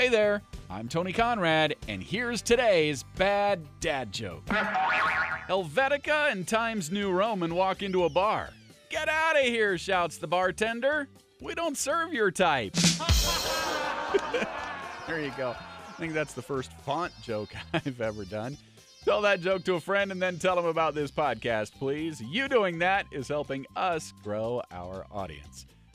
Hey there, I'm Tony Conrad, and here's today's bad dad joke. Helvetica and Times New Roman walk into a bar. Get out of here, shouts the bartender. We don't serve your type. there you go. I think that's the first font joke I've ever done. Tell that joke to a friend and then tell them about this podcast, please. You doing that is helping us grow our audience.